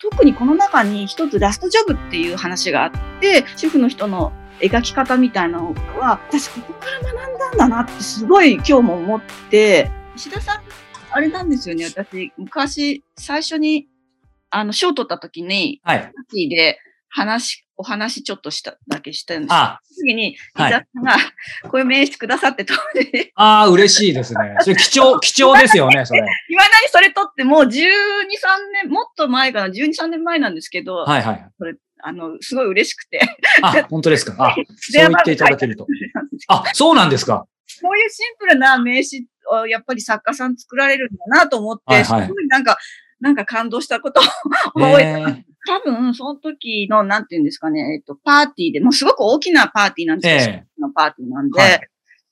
特にこの中に一つラストジョブっていう話があって、主婦の人の描き方みたいなのは、私ここから学んだんだなってすごい今日も思って、石田さん、あれなんですよね、私、昔、最初に、あの、賞を取った時に、はい。で話、お話ちょっとしただけしたんですよ。あ、次に、石はい田さんが、こういう名刺くださって当時、ああ、嬉しいですね。それ貴重、貴重ですよね、それ。いまだにそれ取ってもう12、3年、もっと前かな、12、3年前なんですけど、はいはい。あの、すごい嬉しくて。あ、本当ですか？あ、そう言っていただけると。あ、そうなんですか？こういうシンプルな名刺をやっぱり作家さん作られるんだなと思って、はいはいすごいなんか、なんか感動したことを覚えてます。え多分、その時の、なんていうんですかね、えっと、パーティーで、もうすごく大きなパーティーなんですよ。えのパーティーなんで、はい。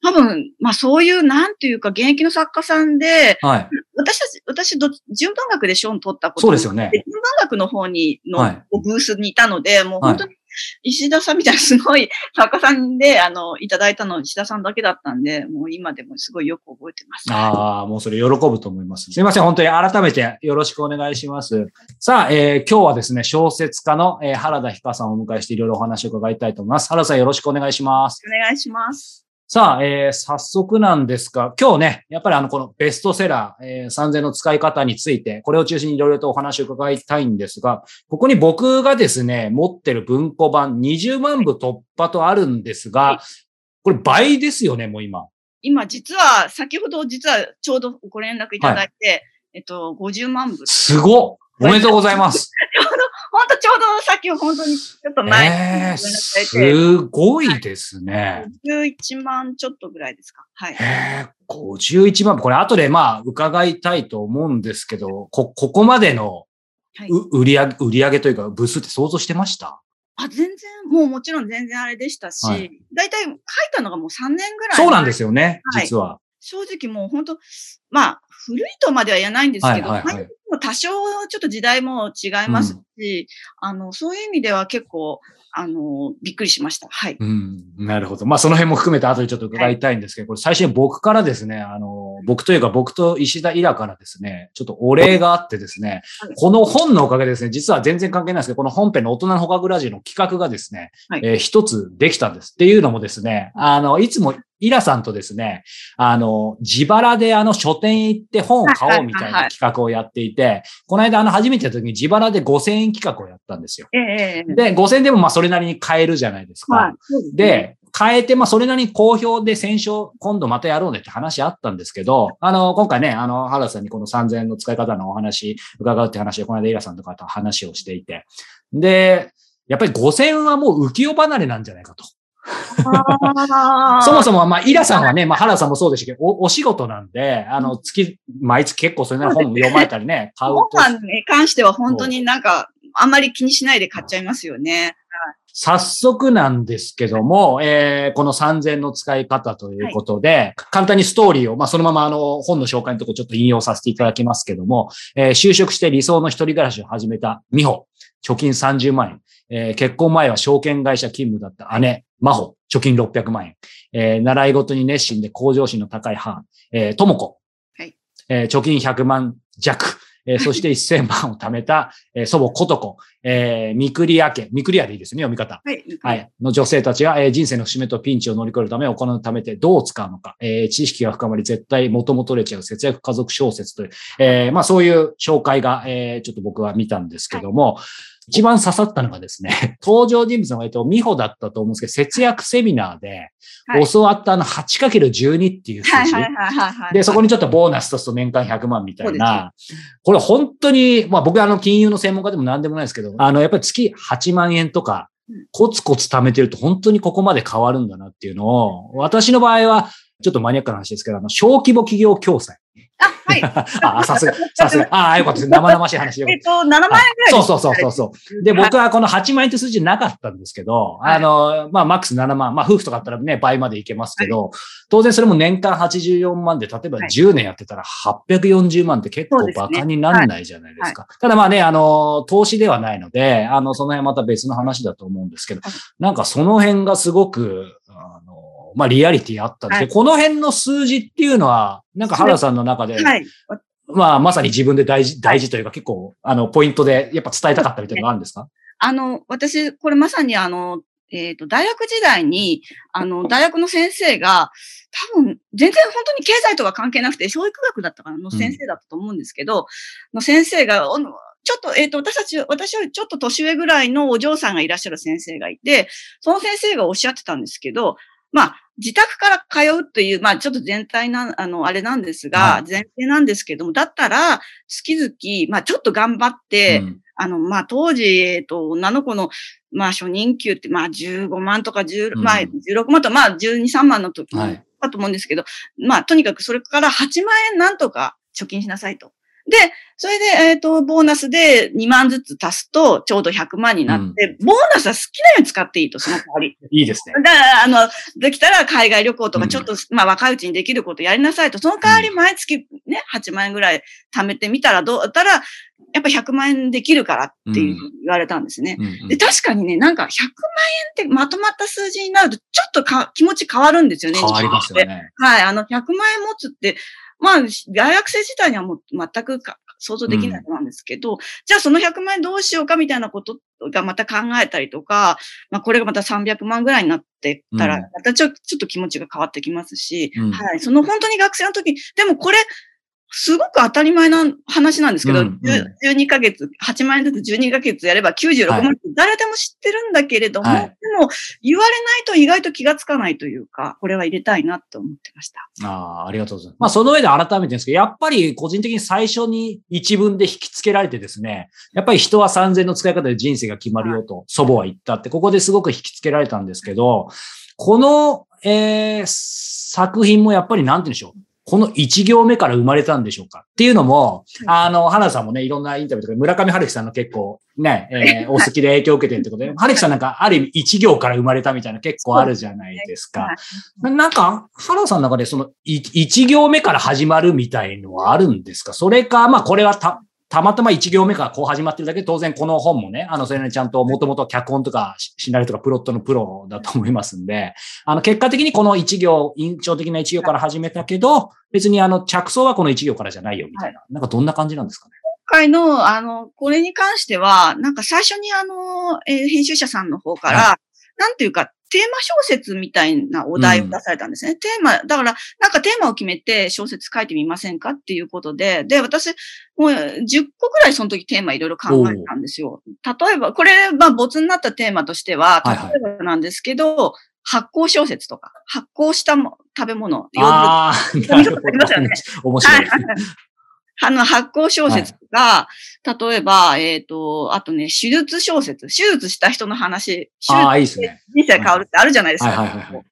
多分、まあそういう、なんていうか、現役の作家さんで、はい。私たち、私ど、純文学で賞を取ったこと。そうですよね。純文学の方に、の、はい。ブースにいたので、もうはい本当に、石田さんみたいなすごい 作家さんで、あの、いただいたの石田さんだけだったんで、もう今でもすごいよく覚えてます。ああ、もうそれ喜ぶと思います。すいません。本当に改めてよろしくお願いします。さあ、えー今日はですね、小説家の、えー原田ひかさんをお迎えしていろいろお話を伺いたいと思います。原田さんよろしくお願いします。お願いします。さあ、えー早速なんですが、今日ね、やっぱりあの、このベストセラー、えー3000の使い方について、これを中心にいろいろとお話を伺いたいんですが、ここに僕がですね、持ってる文庫版20万部突破とあるんですが、これ倍ですよね、もう今。今、実は、先ほど実はちょうどご連絡いただいて、えっと、50万部。すごっおめでとうございます。本当ちょうどさっき本当にちょっと前にえー、すごいですね。11万ちょっとぐらいですか。はい。えー、51万部。これ後でまあ伺いたいと思うんですけど、こ、ここまでの売り上げ、売り上げというか部数って想像してました？あ、全然、もうもちろん全然あれでしたし、はい大体書いたのがもう3年ぐらい。そうなんですよね、はい実は。正直もう本当、まあ、古いとまでは言えないんですけど、はいはいはい多少ちょっと時代も違いますし、あの、そういう意味では結構、あの、びっくりしました。はい。うん、なるほど。まあその辺も含めて後でちょっと伺いたいんですけど、これ最初に僕からですね、あの、僕というか僕と石田イラからですね、ちょっとお礼があってですね、はいこの本のおかげでですね、実は全然関係ないんですけど、この本編の大人の捕獲ラジオの企画がですね、はいえー一つできたんです。っていうのもですね、あの、いつもイラさんとですね、あの、自腹であの書店行って本を買おうみたいない企画をやっていて、この間あの初めてやった時に自腹で5000円企画をやったんですよ。で、5000円でもまあそれなりに買えるじゃないですか。で、変えて、まあ、それなりに好評で先勝、今度またやろうねって話あったんですけど、あの、今回ね、あの、原田さんにこの3000円の使い方のお話、伺うって話で、この間イラさんとかと話をしていて。で、やっぱり5000円はもう浮世離れなんじゃないかと。そもそも、まあ、イラさんはね、まあ、原田さんもそうでしたけど、お、お仕事なんで、あの、月、毎月結構それなりの本読まれたりね、買う本と。番に関しては本当になんか、あんまり気にしないで買っちゃいますよね。早速なんですけども、えーこの3000の使い方ということで、簡単にストーリーを、まあ、そのままあの、本の紹介のところちょっと引用させていただきますけども、えー就職して理想の一人暮らしを始めた美穂、貯金30万円、えー結婚前は証券会社勤務だった姉、真帆、貯金600万円、えー習い事に熱心で向上心の高い母、えー、智子、はい。えー貯金100万弱、えー そして1000万を貯めた、えー祖母ことこ、えー、みくりや家、みくりやでいいですね、読み方。はい。はい。の女性たちが、えー人生の節目とピンチを乗り越えるためお金を貯めてどう使うのか、えー知識が深まり絶対元々取れちゃう節約家族小説という、えーまあそういう紹介が、えーちょっと僕は見たんですけども、一番刺さったのがですね、登場人物の、えっと、美穂だったと思うんですけど、節約セミナーではい教わったあの 8×12 っていう数字。はいはいはいはいはい。で、そこにちょっとボーナスとすと年間100万みたいな。これ本当に、まあ僕はあの金融の専門家でも何でもないですけど、あのやっぱり月8万円とかうん、コツコツ貯めてると本当にここまで変わるんだなっていうのを、私の場合は、ちょっとマニアックな話ですけど、あの、小規模企業共済。あ、はい。あ、さすが、さすが。ああ、よかったです。生々しい話えっと、7万円ぐらいそうそうそうそうそう。で、僕はこの8万円って数字なかったんですけど、はいあの、まあ、マックス7万、まあ、夫婦とかだったらね、倍までいけますけど、当然それも年間84万で、例えばはい10年やってたら840万って結構そうですねバカにならないじゃないですか。ただまあね、あの、投資ではないので、あの、その辺また別の話だと思うんですけどはい、なんかその辺がすごく、まあ、リアリティあったんで、はい。この辺の数字っていうのは、なんか原田さんの中で、はい。わまあ、まさに自分で大事、大事というか結構、あの、ポイントでやっぱ伝えたかったみたいなのがあるんですか？あの、私、これまさにあの、えっ、ー、と、大学時代に、あの、大学の先生が、多分、全然本当に経済とか関係なくて、教育学だったかなの先生だったと思うんですけど、うん、の先生が、ちょっと、えっ、ー、と、私たち、私よりちょっと年上ぐらいのお嬢さんがいらっしゃる先生がいて、その先生がおっしゃってたんですけど、まあ、自宅から通うという、まあ、ちょっと全体な、あの、あれなんですが、はい、前提なんですけども、だったら、月々、まあ、ちょっと頑張って、うん、あの、まあ、当時、えっと、女の子の、まあ、初任給って、まあ、15万とか10、うん、まあ、16万とか、まあ、12、3万の時だと思うんですけど、はい、まあ、とにかくそれから8万円なんとか貯金しなさいと。で、それで、えっ、ー、と、ボーナスで2万ずつ足すと、ちょうど100万になって、うん、ボーナスは好きなように使っていいと、その代わり。いいですね。だから、あの、できたら海外旅行とか、ちょっと、うん、まあ、若いうちにできることやりなさいと、その代わり毎月ね、8万円ぐらい貯めてみたらどうだったら、やっぱ100万円できるからっていう言われたんですね。うんうん、で、確かにね、なんか100万円ってまとまった数字になると、ちょっとか気持ち変わるんですよね。変わりますよね。はい。あの、100万円持つって、まあ、大学生自体にはもう全く想像できないなんですけど、うん、じゃあその100万円どうしようかみたいなことがまた考えたりとか、まあこれがまた300万ぐらいになってたら、またちょ,、ちょっと気持ちが変わってきますし、うん、はい。その本当に学生の時、でもこれ、すごく当たり前な話なんですけど、うんうん、12ヶ月、8万円ずつ12ヶ月やれば96万って誰でも知ってるんだけれども、はい、でも言われないと意外と気がつかないというか、これは入れたいなと思ってました。ああ、ありがとうございます。まあその上で改めてですけど、やっぱり個人的に最初に一文で引き付けられてですね、やっぱり人は3000の使い方で人生が決まるよと祖母は言ったって、ここですごく引き付けられたんですけど、この、えー、作品もやっぱりなんて言うんでしょう。この一行目から生まれたんでしょうかっていうのも、あの、花さんもね、いろんなインタビューとか、村上春樹さんの結構ね、えー、お好きで影響を受けてるってことで、春樹さんなんかある意味一行から生まれたみたいな結構あるじゃないですか。なんか、原さんの中でその一行目から始まるみたいのはあるんですか？それか、まあこれはた、たまたま1行目からこう始まってるだけで、当然この本もね、あの、それにちゃんともともと脚本とかシナリオとかプロットのプロだと思いますんで、あの、結果的にこの1行、印象的な1行から始めたけど、別にあの、着想はこの1行からじゃないよみたいな、なんかどんな感じなんですかね？今回の、あの、これに関しては、なんか最初にあの、えー、編集者さんの方から、はい、なんていうか、テーマ小説みたいなお題を出されたんですね。うん、テーマ、だから、なんかテーマを決めて小説書いてみませんかっていうことで、で、私、もう10個くらいその時テーマいろいろ考えたんですよ。例えば、これ、まあ、没になったテーマとしては、例えばなんですけど、はいはい発酵小説とか、発酵したも食べ物、ああ、なるほど。ありますよね。面白い。あの、発酵小説が、はい、例えば、えっ、ー、と、あとね、手術小説。手術した人の話。ああ、いいですね。人生変わるってあるじゃないですか。はいはいはい、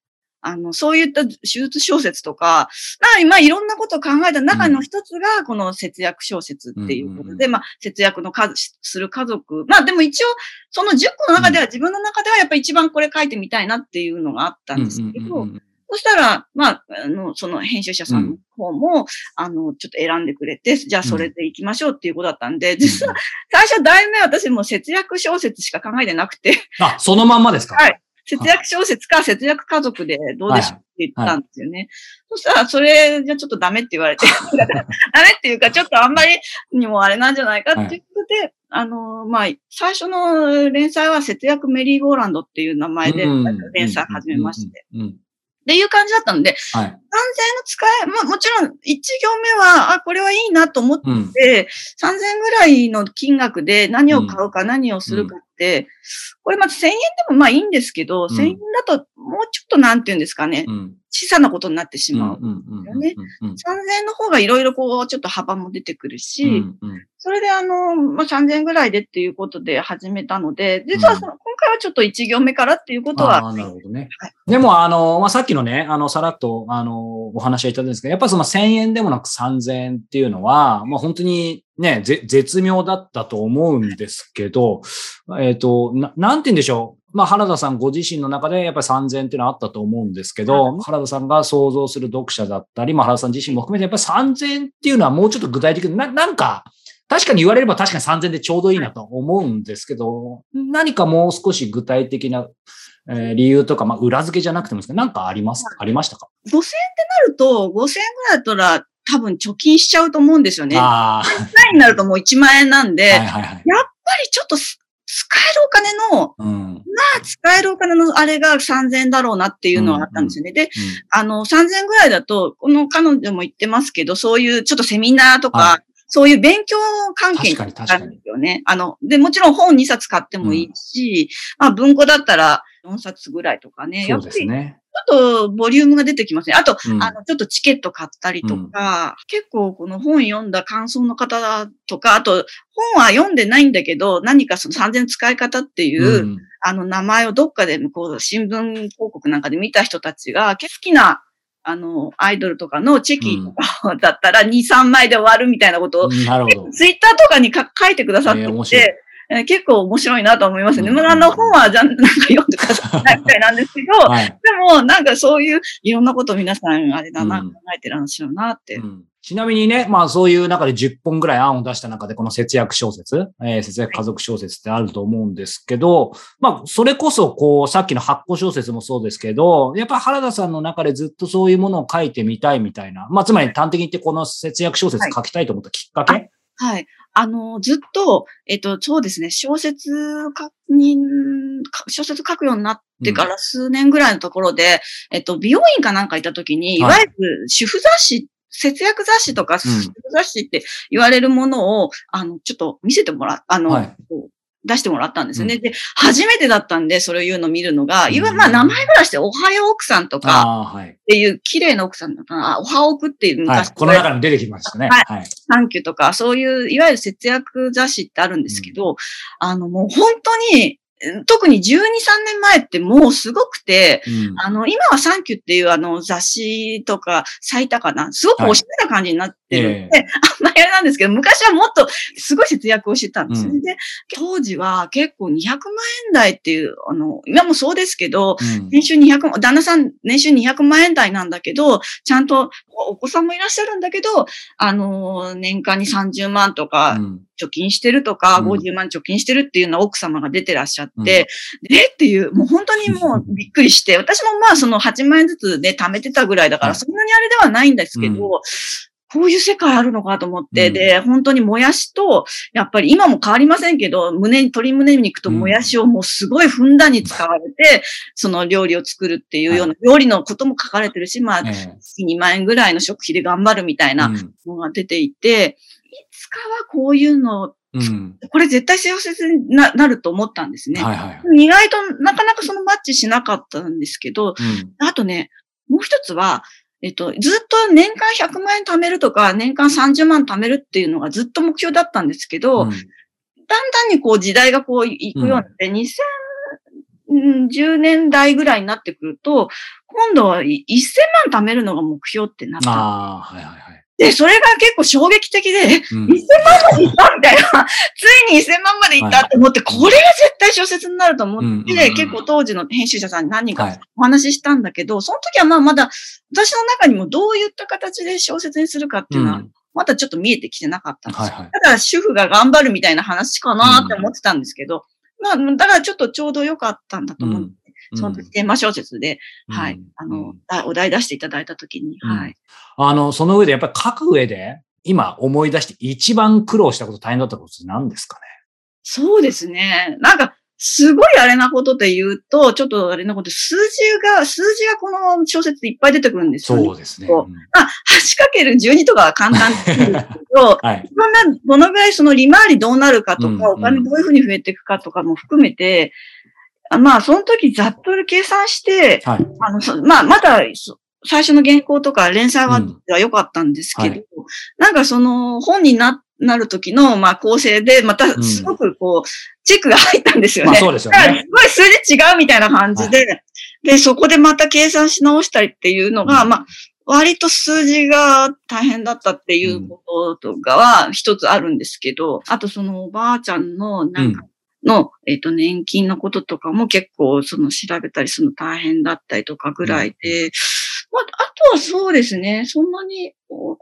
あの、そういった手術小説とか、まあ、今いろんなことを考えた中の一つが、この節約小説っていうことで、うん、まあ、節約の数、する家族。まあ、でも一応、その10個の中では、自分の中ではやっぱり一番これ書いてみたいなっていうのがあったんですけど、そしたら、まあ、あの、その編集者さんの方も、うん、あの、ちょっと選んでくれて、じゃあそれで行きましょうっていうことだったんで、うん、実は、最初題名私も節約小説しか考えてなくて。あ、そのまんまですか？はい。節約小説か節約家族でどうでしょうって言ったんですよね。はいはい、そしたら、それじゃちょっとダメって言われて、ダメっていうか、ちょっとあんまりにもあれなんじゃないかっていうことで、はい、あの、まあ、最初の連載は節約メリーゴーランドっていう名前で連載始めまして。っていう感じだったので、はい、3000円の使い、まあもちろん1行目は、あ、これはいいなと思って、うん、3000円ぐらいの金額で何を買うか何をするかって、うん、これまず1000円でもまあいいんですけど、うん、1000円だともうちょっとなんて言うんですかね、小さなことになってしまう。3000円の方がいろいろこう、ちょっと幅も出てくるし、それであの、まあ、3000円ぐらいでっていうことで始めたので、実はその、今回はちょっと1行目からっていうことは。なるほどね。はい、でもあの、まあ、さっきのね、あの、さらっと、あの、お話はいただいたんですけど、やっぱその1000円でもなく3000円っていうのは、まあ、本当にね、絶妙だったと思うんですけど、えっ、ー、と、な、なんて言うんでしょう。まあ、原田さんご自身の中でやっぱり3000っていうのはあったと思うんですけど、原田さんが想像する読者だったり、まあ、原田さん自身も含めてやっぱり3000っていうのはもうちょっと具体的にな、なんか、確かに言われれば確かに3000でちょうどいいなと思うんですけど、何かもう少し具体的な、えー、理由とか、まあ、裏付けじゃなくてもですけど、なんかありますか？ありましたか ?5000 円ってなると、5000円ぐらいだったら、多分貯金しちゃうと思うんですよね。ああ。単位になるともう1万円なんで、はいはいはい。やっぱりちょっとす使えるお金の、うん。まあ使えるお金のあれが3000円だろうなっていうのはあったんですよね。で、あの、3000円ぐらいだと、この彼女も言ってますけど、そういうちょっとセミナーとか、はそういう勉強関係にあるんですよね。あの、で、もちろん本2冊買ってもいいし、まあ文庫だったら4冊ぐらいとかね。そうですね。ちょっとボリュームが出てきますね。あと、うんあの、ちょっとチケット買ったりとか、結構この本読んだ感想の方とか、あと、本は読んでないんだけど、何かその3000使い方っていう、うんあの、名前をどっかで、こう、新聞広告なんかで見た人たちが、好きな、あの、アイドルとかのチェキとかだったら2、3枚で終わるみたいなことを。ツイッターとかにか書いてくださってて、えー結構面白いなと思いますね。うんまあ、あの本はじゃんなんか読んでくださいみたいなんですけど、はい。でも、なんかそういう、いろんなこと皆さん、あれだな、うん考えてらっしゃるなって。うんちなみにね、まあそういう中で10本ぐらい案を出した中でこの節約小説、えー節約家族小説ってあると思うんですけど、まあそれこそこうさっきの発行小説もそうですけど、やっぱ原田さんの中でずっとそういうものを書いてみたいみたいな、まあつまり端的に言ってこの節約小説書きたいと思ったきっかけ、はい。あの、ずっと、えっと、そうですね、小説書に、か小説書くようになってから数年ぐらいのところで、えっと、美容院かなんかいたときに、いはい。わゆる主婦雑誌、節約雑誌とか、主婦雑誌って言われるものを、あの、ちょっと見せてもら、あの、はい出してもらったんですよね。うで、初めてだったんで、それを言うのを見るのが、いわゆる、まあ、うん名前ぐらいして、おはよう奥さんとか。っていう綺麗な奥さんだったな。おはおくっていうはい昔、。この中に出てきましたね。はいはい。サンキューとか、そういう、いわゆる節約雑誌ってあるんですけど、あの、もう本当に、特に12、3年前ってもうすごくて、うん。あの、今はサンキューっていうあの雑誌とか咲いたかな、すごくおしゃれな感じになってるんで、え あんまりあれなんですけど、昔はもっとすごい節約をしてたんです。ね。うん。で、当時は結構200万円台っていう、あの、今もそうですけど、うん。年収200万、旦那さん年収200万円台なんだけど、ちゃんとおお子さんもいらっしゃるんだけど、あのー、年間に30万とかうん貯金してるとか、うん。50万貯金してるっていうのは奥様が出てらっしゃって、でっていう、もう本当にもう びっくりして、私もまあその8万円ずつで貯めてたぐらいだから、はい。そんなにあれではないんですけど、うん。こういう世界あるのかと思って、うん。で、本当にもやしと、やっぱり今も変わりませんけど、胸に、鶏胸肉ともやしをもうすごいふんだんに使われて、その料理を作るっていうような、料理のことも書かれてるし、まあ、え月2万円ぐらいの食費で頑張るみたいなえうん。のが出ていて、いつかはこういうの、うん。これ絶対幸せにななると思ったんですね。はいはい。意外となかなかそのマッチしなかったんですけど、うんあとね、もう一つは、えっと、ずっと年間100万円貯めるとか、年間30万貯めるっていうのがずっと目標だったんですけど、うんだんだんにこう時代がこう行くようになって、2010年代ぐらいになってくると、今度は1000万貯めるのが目標ってなった。ああ、はいはいはい。で、それが結構衝撃的で、うん。1000万までいったみたいな、ついに1000万までいったって思って、これが絶対小説になると思って、結構当時の編集者さんに何人はい。かお話ししたんだけど、その時はまあまだ、私の中にもどういった形で小説にするかっていうのは、うん。まだちょっと見えてきてなかったんですよ。はいはい。だから主婦が頑張るみたいな話かなって思ってたんですけど、まあ、だからちょっとちょうど良かったんだと思う。うんその時テーマ小説で、はい、うんあの、お題出していただいた時に、うんはい。あの、その上でやっぱり書く上で、今思い出して一番苦労したこと、大変だったことって何ですかね？そうですね。なんか、すごいあれなことで言うと、ちょっとあれなこと、数字が、数字がこの小説でいっぱい出てくるんですよ、ね。そうですね。そううんまあ、8×12 とかは簡単ですけど、はい。どのぐらいその利回りどうなるかとか、うんお金どういうふうに増えていくかとかも含めて、あまあ、その時ざっと計算して、はい。あの、そまあ、まだ、そ最初の原稿とか連載は良かったんですけど、はいなんかその本にな、なる時の、まあ、構成で、またすごくこう、チェックが入ったんですよね。まあそうですよだからね。すごい数字違うみたいな感じで、で、そこでまた計算し直したりっていうのが、うんまあ、割と数字が大変だったっていうこととかは一つあるんですけど、あとそのおばあちゃんのなんかの、えっ、と、年金のこととかも結構その調べたりするの大変だったりとかぐらいで、まあ、あとはそうですね、そんなに、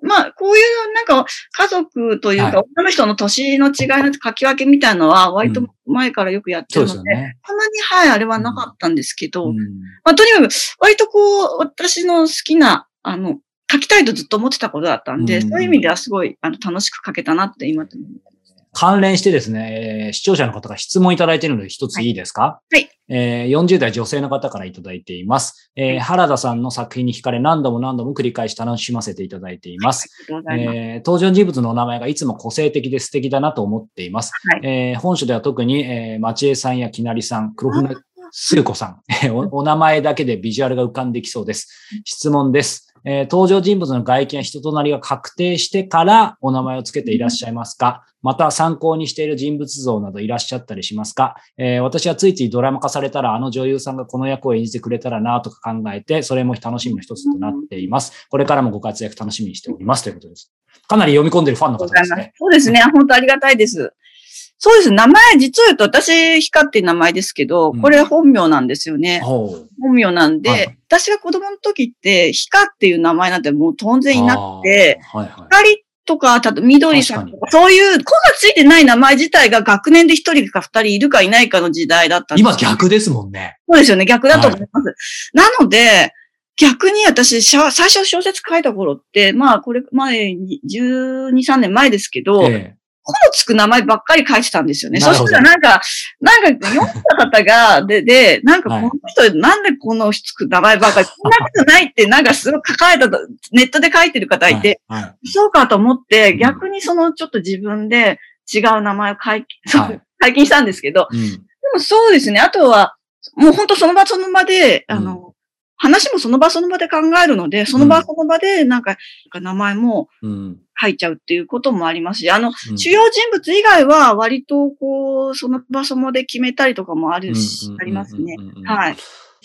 まあ、こういうなんか家族というか、はい。女の人の年の違いの書き分けみたいのは割と前からよくやってるので、ですよね。そんなに、はい、あれはなかったんですけど、うん。まあ、とにかく、割とこう、私の好きな、あの、書きたいとずっと思ってたことだったんで、うん。そういう意味ではすごいあの楽しく書けたなって今と思います。関連してですね、えー視聴者の方が質問いただいているので一ついいですか？はい。えー40代女性の方からいただいています。えー原田さんの作品に惹かれ何度も何度も繰り返し楽しませていただいています。ありがとうございます。えー登場人物のお名前がいつも個性的で素敵だなと思っています。はいえー本書では特に、えー、町江さんやきなりさん、黒船スー子さん、えーお、お名前だけでビジュアルが浮かんできそうです。質問です。えー登場人物の外見や人となりが確定してからお名前をつけていらっしゃいますか？また参考にしている人物像などいらっしゃったりしますか、えー私はついついドラマ化されたらあの女優さんがこの役を演じてくれたらなとか考えて、それも楽しみの一つとなっています。これからもご活躍楽しみにしておりますということです。かなり読み込んでるファンの方ですね。そうですね。本当ありがたいです。そうです。名前、実を言うと私、ヒカっていう名前ですけど、うんこれ本名なんですよね。ほう本名なんで、はい私が子供の時って、ヒカっていう名前なんてもう当然いなくて、はいはい。光とか、たと緑さんと確か、そういう子がついてない名前自体が学年で一人か二人いるかいないかの時代だったんです今逆ですもんね。そうですよね。逆だと思います。なので、逆に私、最初小説書いた頃って、まあ、これ前に、12、3年前ですけど、えこのつく名前ばっかり書いてたんですよね。そしたらなんか、なんか読んだ方が、で、で、なんかこのはい。人、なんでこのつく名前ばっかり、こんなことないって、なんかすごい書かれたと、ネットで書いてる方えいて、はいはい。そうかと思っうて、ん。逆にそのちょっと自分で違う名前を解禁、はい。解禁したんですけど、うん。でもそうですね。あとは、もう本当その場その場で、あの、話もその場その場で考えるので、その場その場でなんか、名前もうん書いちゃうっていうこともありますし、あの、うん主要人物以外は割とこう、その場その場で決めたりとかもあるし、ありますね。。うんうんうんうんはい。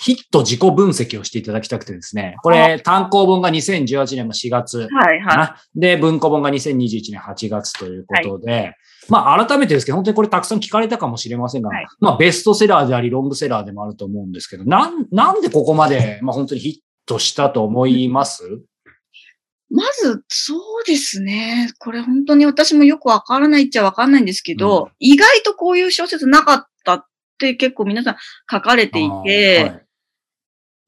ヒット自己分析をしていただきたくてですね。これ、単行本が2018年の4月はい、はかな。で、文庫本が2021年8月ということで、まあ改めてですけど、本当にこれたくさん聞かれたかもしれませんが、はいまあベストセラーであり、ロングセラーでもあると思うんですけど、なん、なんでここまで、まあ本当にヒットしたと思います？い。まず、そうですね。これ本当に私もよくわからないっちゃわかんないんですけど、うん意外とこういう小説なかったって結構皆さん書かれていて、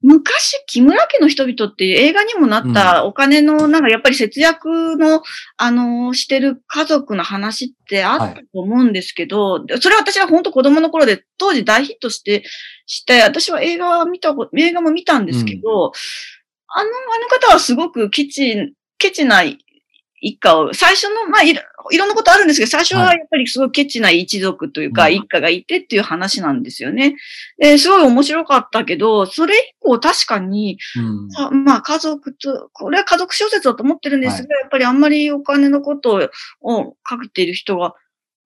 昔、木村家の人々っていう映画にもなったお金の、なんかやっぱり節約の、あの、してる家族の話ってあったと思うんですけど、それは私は本当子供の頃で当時大ヒットして、して、私は映画は見た映画も見たんですけど、あの、あの方はすごくケチ、ケチな一家を、最初の、まあいろ、いろんなことあるんですけど、最初はやっぱりすごいケチな一族というか、うん。一家がいてっていう話なんですよね。で、すごい面白かったけど、それ以降確かに、うん。さまあ家族と、これは家族小説だと思ってるんですが、はやっぱりあんまりお金のことを書いている人が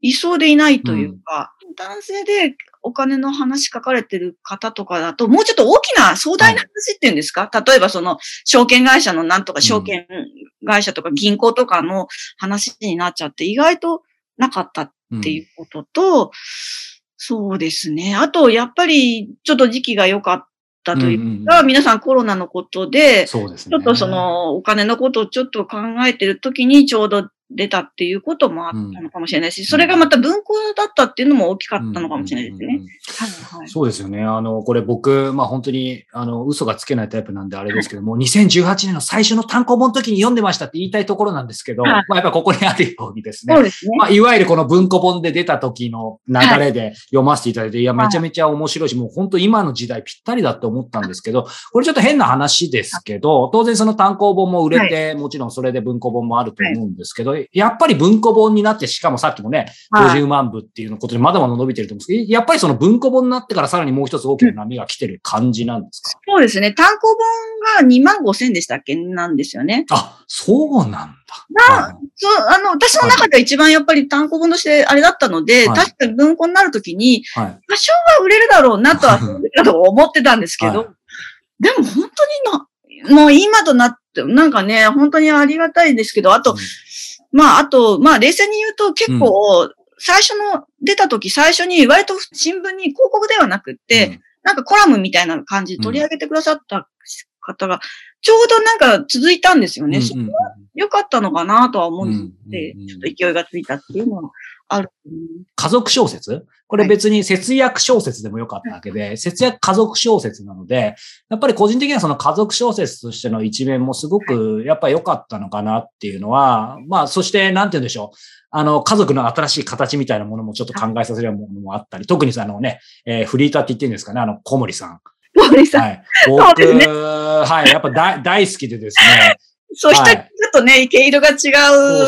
いそうでいないというか、男性でお金の話書かれてる方とかだと、もうちょっと大きな壮大な話っていうんですか、例えばその証券会社のなんとか証券会社とか銀行とかの話になっちゃって意外となかったっていうことと、そうですね。あと、やっぱりちょっと時期が良かったというか、皆さんコロナのことで、そうですね。ちょっとそ、のお金のことをちょっと考えてる時にちょうど出たっていうこともあったのかもしれないし、それがまた文庫だったっていうのも大きかったのかもしれないですね。そうですよね。あの、これ僕、まあ本当に、あの、嘘がつけないタイプなんであれですけども、2018年の最初の単行本の時に読んでましたって言いたいところなんですけど、はい。まあやっぱここにあるようにですね。そう、ですね。まあ、いわゆるこの文庫本で出た時の流れで読ませていただいて、い、や、めちゃめちゃ面白いし、もう本当今の時代ぴったりだと思ったんですけど、これちょっと変な話ですけど、当然その単行本も売れて、もちろんそれで文庫本もあると思うんですけど、やっぱり文庫本になって、しかもさっきもね、はい。50万部っていうのことでまだまだ伸びてると思うんですけど、やっぱりその文庫本になってからさらにもう一つ大きな波が来てる感じなんですか、そうですね。単行本が2万5千でしたっけなんですよね。あ、そうなんだ。なそう、あの、私の中では一番やっぱり単行本としてあれだったので、はい。確かに文庫になるときに、多少は売れるだろうなとは、思ってたんですけど、はい。でも本当にな、もう今となって、なんかね、本当にありがたいですけど、あと、まあ、あと、まあ、冷静に言うと結構、最初の、出た時最初に割と新聞に広告ではなくって、なんかコラムみたいな感じで取り上げてくださった方が、ちょうどなんか続いたんですよね。そこは良かったのかなとは思うんで、ちょっと勢いがついたっていうのはある。家族小説？これ別に節約小説でもよかったわけで、節約家族小説なので、やっぱり個人的にはその家族小説としての一面もすごくやっぱ良かったのかなっていうのは、まあそしてなんて言うんでしょう？あの、家族の新しい形みたいなものもちょっと考えさせるものもあったり、特にあのね、えー、フリーターって言ってるんですかね、あの、小森さん。小森さん。はい。僕、ね、はい、やっぱ大大好きでですね、そう、人、ちょっとね、毛色が違う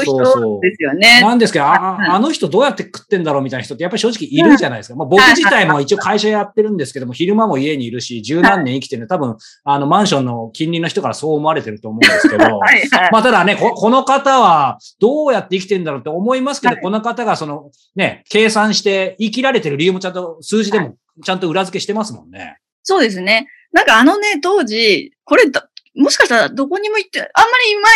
人ですよね。なんですけど、ああの人どうやって食ってんだろうみたいな人ってやっぱり正直いるじゃないですか。まあ、僕自体も一応会社やってるんですけども、昼間も家にいるし、十何年生きてる多分、あの、マンションの近隣の人からそう思われてると思うんですけど、まあ、ただねこ、この方はどうやって生きてんだろうって思いますけど、この方がその、ね、計算して生きられてる理由もちゃんと数字でもちゃんと裏付けしてますもんね。そうですね。なんかあのね、当時、これもしかしたらどこにも行って、あんま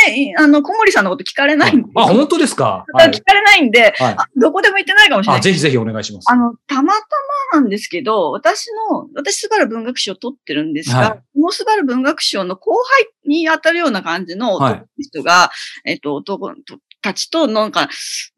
り前、あの、小森さんのこと聞かれないんで。あ、本当ですか、はい、聞かれないんで、はい、どこでも行ってないかもしれない。ぜひぜひお願いします。あの、たまたまなんですけど、私の、私、スバル文学賞を取ってるんですが、はい、このスバル文学賞の後輩に当たるような感じの人が、はい、えっと、男、たちとなんか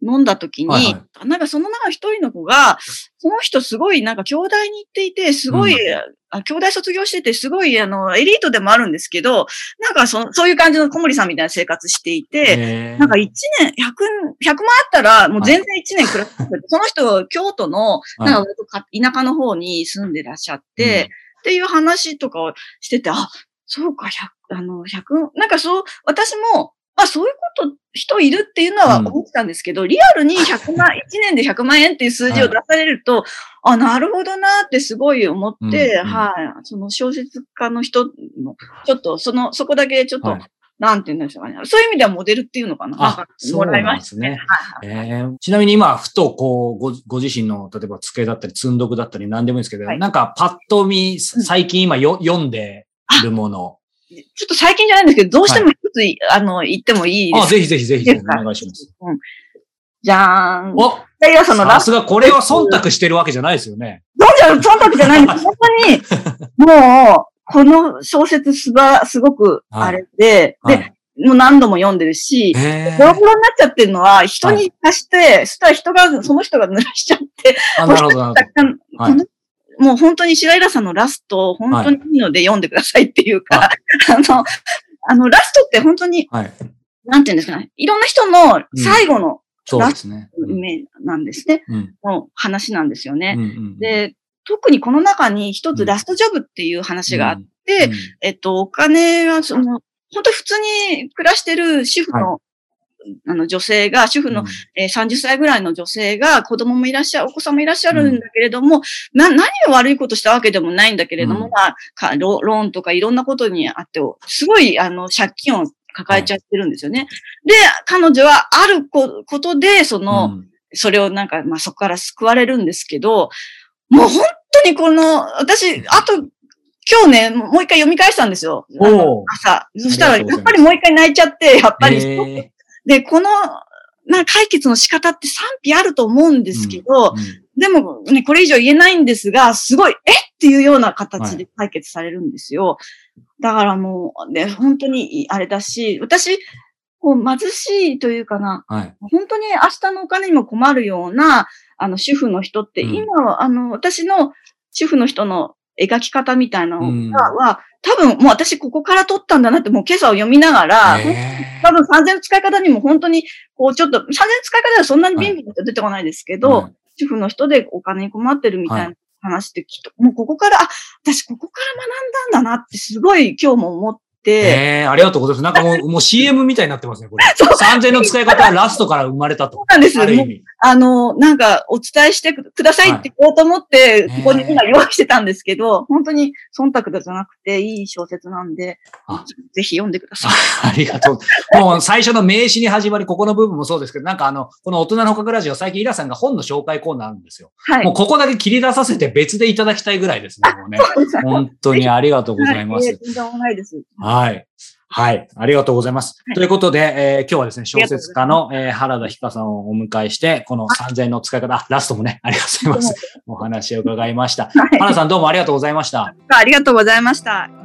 飲んだ時に、はいはい、なんかその中一人の子が、その人すごいなんか兄弟に行っていて、すごい、うん、あ兄弟卒業してて、すごいあの、エリートでもあるんですけど、なんかそそういう感じの小森さんみたいな生活していて、なんか1年、100、100万あったらもう全然1年暮らして、はい、その人京都の、なんか田舎の方に住んでらっしゃって、っていう話とかをしてて、あ、そうか、100、あの、100、なんかそう、私も、まあそういうこと人いるっていうのは思ってたんですけど、うん、リアルに100万、1年で100万円っていう数字を出されると、はい、あ、なるほどなってすごい思って、うんうん、はい。その小説家の人の、ちょっと、その、そこだけちょっと、はいなんて言うんでしょうかね。そういう意味ではモデルっていうのかな。あ、もらいましたね。はいはい、えー、ちなみに今、ふとこうご、ご自身の、例えば机だったり、積んどくだったり、何でもいいんですけど、はい、なんかパッと見、最近今よ、読んでるもの。ちょっと最近じゃないんですけど、どうしても一つ、はい、あの、言ってもいいですか？あ、ぜひぜひぜひお願いします。うん。じゃーん。おさすが、これは忖度してるわけじゃないですよね。どうじゃ、忖度じゃないんです。本当に、もう、この小説すば、すごく、あれで、はい、で、もう何度も読んでるし、ボロボロになっちゃってるのは、人に貸して、はい、そしたら人が、その人が濡らしちゃって、あなるほど、なるほど。もう本当に白井さんのラスト、本当にいいので読んでくださいっていうか、はい、あの、あの、ラストって本当に、はい、なんていうんですかね、いろんな人の最後のラストの夢なんですね。うん、の話なんですよね、うんうん。で、特にこの中に一つラストジョブっていう話があって、うんうん、えっと、お金が、その、本当普通に暮らしてる主婦のあの女性が、主婦の、えー、30歳ぐらいの女性が、子供もいらっしゃる、お子さんもいらっしゃるんだけれども、な、何を悪いことしたわけでもないんだけれども、うん、まあかロ、ローンとかいろんなことにあって、すごい、あの、借金を抱えちゃってるんですよね。はい、で、彼女はあることで、その、うん、それをなんか、まあそこから救われるんですけど、もう本当にこの、私、あと、今日ね、もう一回読み返したんですよ。朝。そしたら、やっぱりもう一回泣いちゃって、やっぱり、で、この、な解決の仕方って賛否あると思うんですけど、うんうん、でもね、これ以上言えないんですが、すごい、えっ？ていうような形で解決されるんですよ。はい、だからもう、ね、本当にあれだし、私、こう貧しいというかな、はい、本当に明日のお金にも困るような、あの、主婦の人って、今は、あの、私の主婦の人の描き方みたいなのは、多分もう私ここから取ったんだなってもう今朝を読みながら、多分3000の使い方にも本当に、こうちょっと、3000の使い方はそんなに便利な人出てこないですけど、はい、主婦の人でお金に困ってるみたいな話ってきっと、もうここから、あ、私ここから学んだんだなってすごい今日も思って、ええー、ありがとうございます。なんかもう、もう CM みたいになってますね、これ。3000の使い方はラストから生まれたと。そうなんですよ。ああの、なんか、お伝えしてくださいって言おうと思って、ここに今用意してたんですけど、本当に忖度じゃなくて、いい小説なんで、ぜひ読んでください。ありがとう。もう最初の名詞に始まり、ここの部分もそうですけど、なんかあの、この大人の捕獲ラジオ、最近イラさんが本の紹介コーナーあるんですよ。はい。もうここだけ切り出させて別でいただきたいぐらいですね、もうね。本当にありがとうございます。はい、とんでもないです。はい。はい。ありがとうございます。はい、ということで、えー、今日はですね、小説家の、えー、原田ひかさんをお迎えして、この3000の使い方、あ、ラストもね、ありがとうございます。お話を伺いました。はい、原田さんどうもありがとうございました。ありがとうございました。